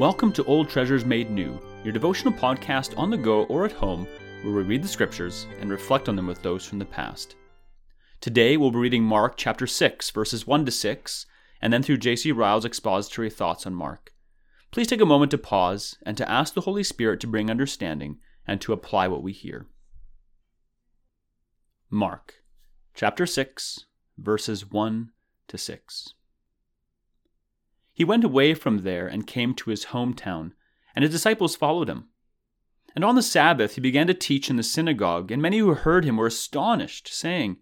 Welcome to Old Treasures Made New, your devotional podcast on the go or at home, where we read the scriptures and reflect on them with those from the past. Today we'll be reading Mark chapter 6, verses 1 to 6, and then through J.C. Ryle's expository thoughts on Mark. Please take a moment to pause and to ask the Holy Spirit to bring understanding and to apply what we hear. Mark chapter 6, verses 1 to 6. He went away from there and came to his hometown, and his disciples followed him. And on the Sabbath he began to teach in the synagogue, and many who heard him were astonished, saying,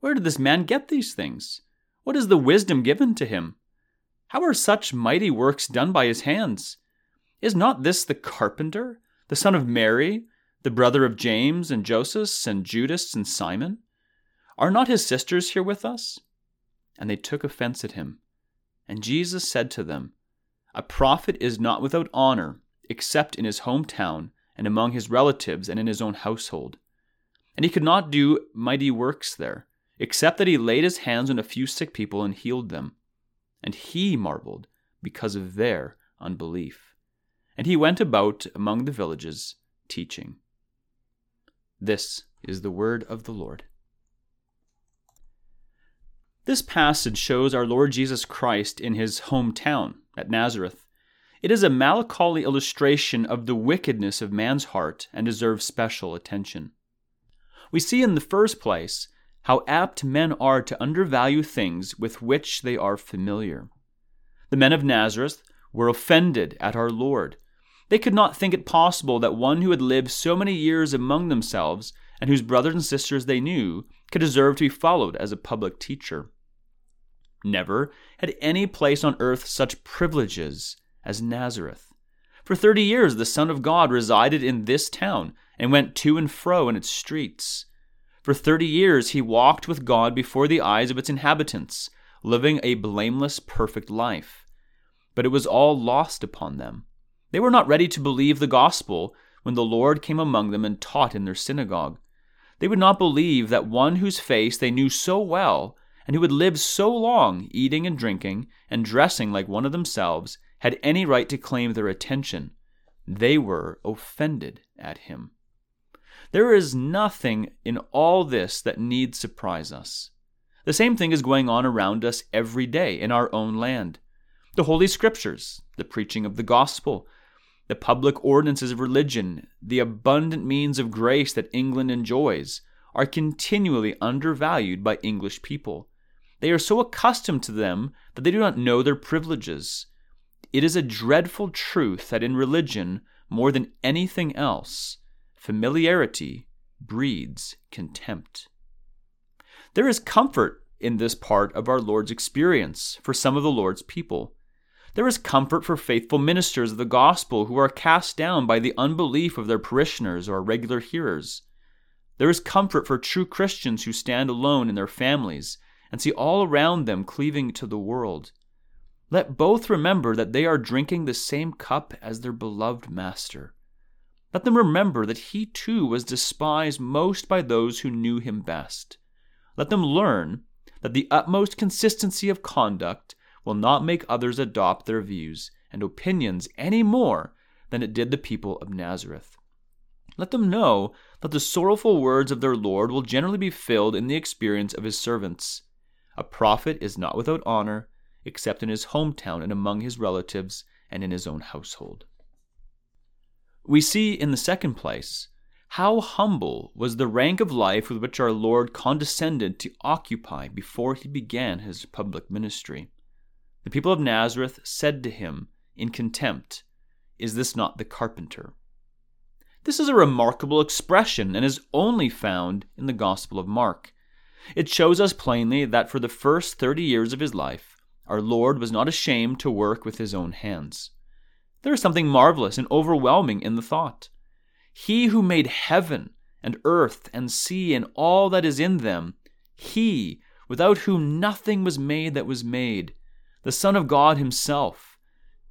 Where did this man get these things? What is the wisdom given to him? How are such mighty works done by his hands? Is not this the carpenter, the son of Mary, the brother of James and Joseph and Judas and Simon? Are not his sisters here with us? And they took offense at him. And Jesus said to them, A prophet is not without honor, except in his hometown, and among his relatives, and in his own household. And he could not do mighty works there, except that he laid his hands on a few sick people and healed them. And he marveled because of their unbelief. And he went about among the villages, teaching. This is the word of the Lord. This passage shows our Lord Jesus Christ in his hometown at Nazareth. It is a melancholy illustration of the wickedness of man's heart and deserves special attention. We see in the first place how apt men are to undervalue things with which they are familiar. The men of Nazareth were offended at our Lord. They could not think it possible that one who had lived so many years among themselves and whose brothers and sisters they knew could deserve to be followed as a public teacher. Never had any place on earth such privileges as Nazareth. For thirty years the Son of God resided in this town and went to and fro in its streets. For thirty years he walked with God before the eyes of its inhabitants, living a blameless, perfect life. But it was all lost upon them. They were not ready to believe the gospel when the Lord came among them and taught in their synagogue. They would not believe that one whose face they knew so well and who had lived so long eating and drinking and dressing like one of themselves had any right to claim their attention. They were offended at him. There is nothing in all this that need surprise us. The same thing is going on around us every day in our own land. The Holy Scriptures, the preaching of the gospel, the public ordinances of religion, the abundant means of grace that England enjoys, are continually undervalued by English people. They are so accustomed to them that they do not know their privileges. It is a dreadful truth that in religion, more than anything else, familiarity breeds contempt. There is comfort in this part of our Lord's experience for some of the Lord's people. There is comfort for faithful ministers of the gospel who are cast down by the unbelief of their parishioners or regular hearers. There is comfort for true Christians who stand alone in their families and see all around them cleaving to the world. Let both remember that they are drinking the same cup as their beloved Master. Let them remember that he too was despised most by those who knew him best. Let them learn that the utmost consistency of conduct will not make others adopt their views and opinions any more than it did the people of Nazareth. Let them know that the sorrowful words of their Lord will generally be filled in the experience of his servants. A prophet is not without honor, except in his hometown and among his relatives and in his own household. We see in the second place how humble was the rank of life with which our Lord condescended to occupy before he began his public ministry. The people of Nazareth said to him in contempt, Is this not the carpenter? This is a remarkable expression and is only found in the Gospel of Mark. It shows us plainly that for the first thirty years of his life, our Lord was not ashamed to work with his own hands. There is something marvelous and overwhelming in the thought. He who made heaven and earth and sea and all that is in them, he, without whom nothing was made that was made, the Son of God himself,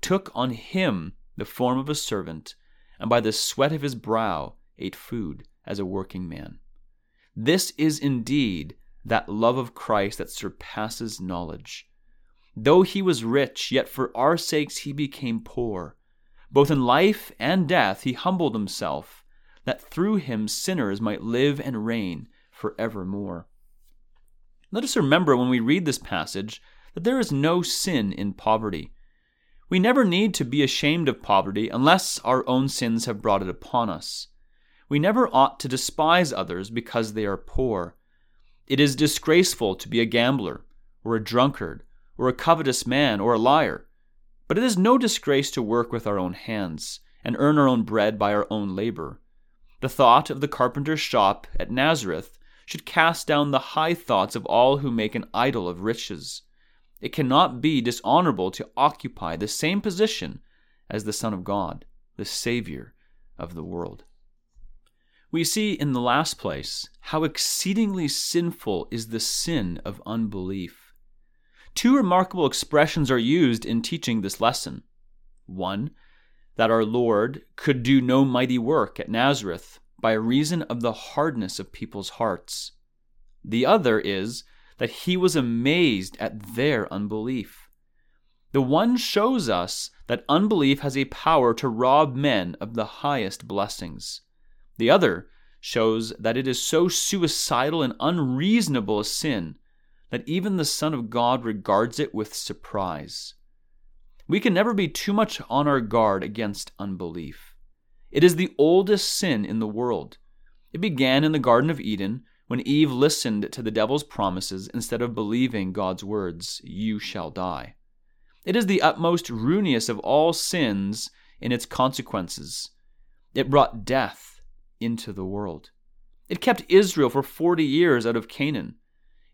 took on him the form of a servant, and by the sweat of his brow ate food as a working man. This is indeed that love of Christ that surpasses knowledge. Though he was rich, yet for our sakes he became poor, Both in life and death, he humbled himself, that through him sinners might live and reign for evermore. Let us remember when we read this passage that there is no sin in poverty. We never need to be ashamed of poverty unless our own sins have brought it upon us. We never ought to despise others because they are poor. It is disgraceful to be a gambler, or a drunkard, or a covetous man, or a liar. But it is no disgrace to work with our own hands, and earn our own bread by our own labor. The thought of the carpenter's shop at Nazareth should cast down the high thoughts of all who make an idol of riches. It cannot be dishonorable to occupy the same position as the Son of God, the Savior of the world. We see in the last place how exceedingly sinful is the sin of unbelief. Two remarkable expressions are used in teaching this lesson. One, that our Lord could do no mighty work at Nazareth by reason of the hardness of people's hearts. The other is that he was amazed at their unbelief. The one shows us that unbelief has a power to rob men of the highest blessings. The other shows that it is so suicidal and unreasonable a sin that even the Son of God regards it with surprise. We can never be too much on our guard against unbelief. It is the oldest sin in the world. It began in the Garden of Eden when Eve listened to the devil's promises instead of believing God's words, You shall die. It is the utmost ruinous of all sins in its consequences. It brought death into the world. It kept Israel for 40 years out of Canaan.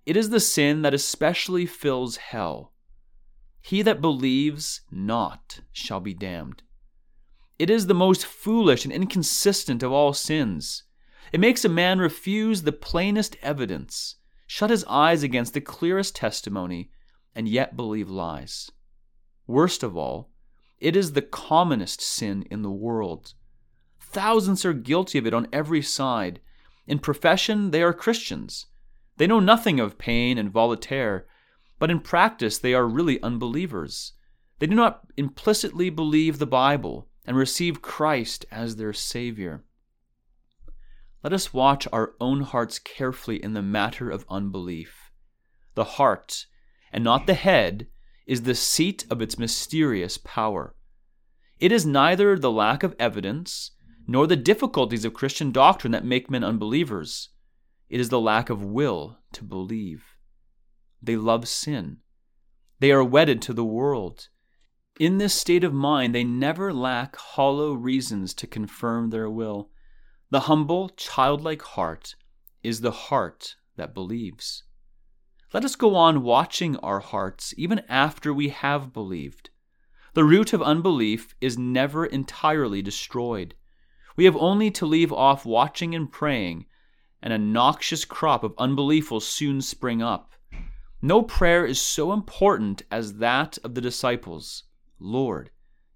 It is the sin that especially fills hell. He that believes not shall be damned. It is the most foolish and inconsistent of all sins. It makes a man refuse the plainest evidence, shut his eyes against the clearest testimony, and yet believe lies. Worst of all, it is the commonest sin in the world. Thousands are guilty of it on every side. In profession, they are Christians. They know nothing of Paine and Voltaire, but in practice, they are really unbelievers. They do not implicitly believe the Bible and receive Christ as their Savior. Let us watch our own hearts carefully in the matter of unbelief. The heart, and not the head, is the seat of its mysterious power. It is neither the lack of evidence nor the difficulties of Christian doctrine that make men unbelievers. It is the lack of will to believe. They love sin. They are wedded to the world. In this state of mind, they never lack hollow reasons to confirm their will. The humble, childlike heart is the heart that believes. Let us go on watching our hearts even after we have believed. The root of unbelief is never entirely destroyed. We have only to leave off watching and praying, and a noxious crop of unbelief will soon spring up. No prayer is so important as that of the disciples. Lord,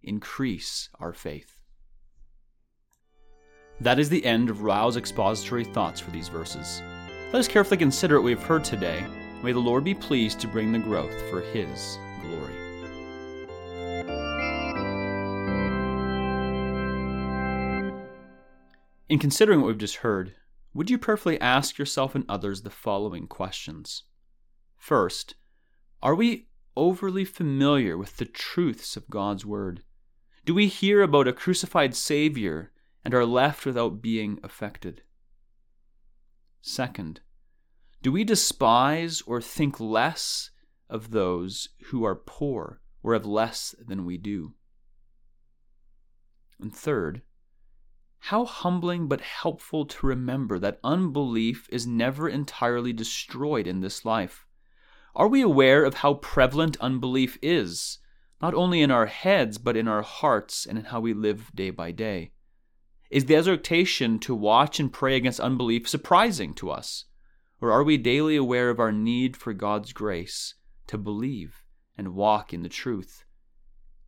increase our faith. That is the end of Ryle's expository thoughts for these verses. Let us carefully consider what we have heard today. May the Lord be pleased to bring the growth for His glory. In considering what we've just heard, would you prayerfully ask yourself and others the following questions? First, are we overly familiar with the truths of God's Word? Do we hear about a crucified Savior and are left without being affected? Second, do we despise or think less of those who are poor or have less than we do? And third, how humbling but helpful to remember that unbelief is never entirely destroyed in this life. Are we aware of how prevalent unbelief is, not only in our heads, but in our hearts and in how we live day by day? Is the exhortation to watch and pray against unbelief surprising to us? Or are we daily aware of our need for God's grace to believe and walk in the truth?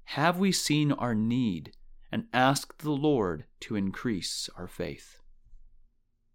Have we seen our need and ask the Lord to increase our faith?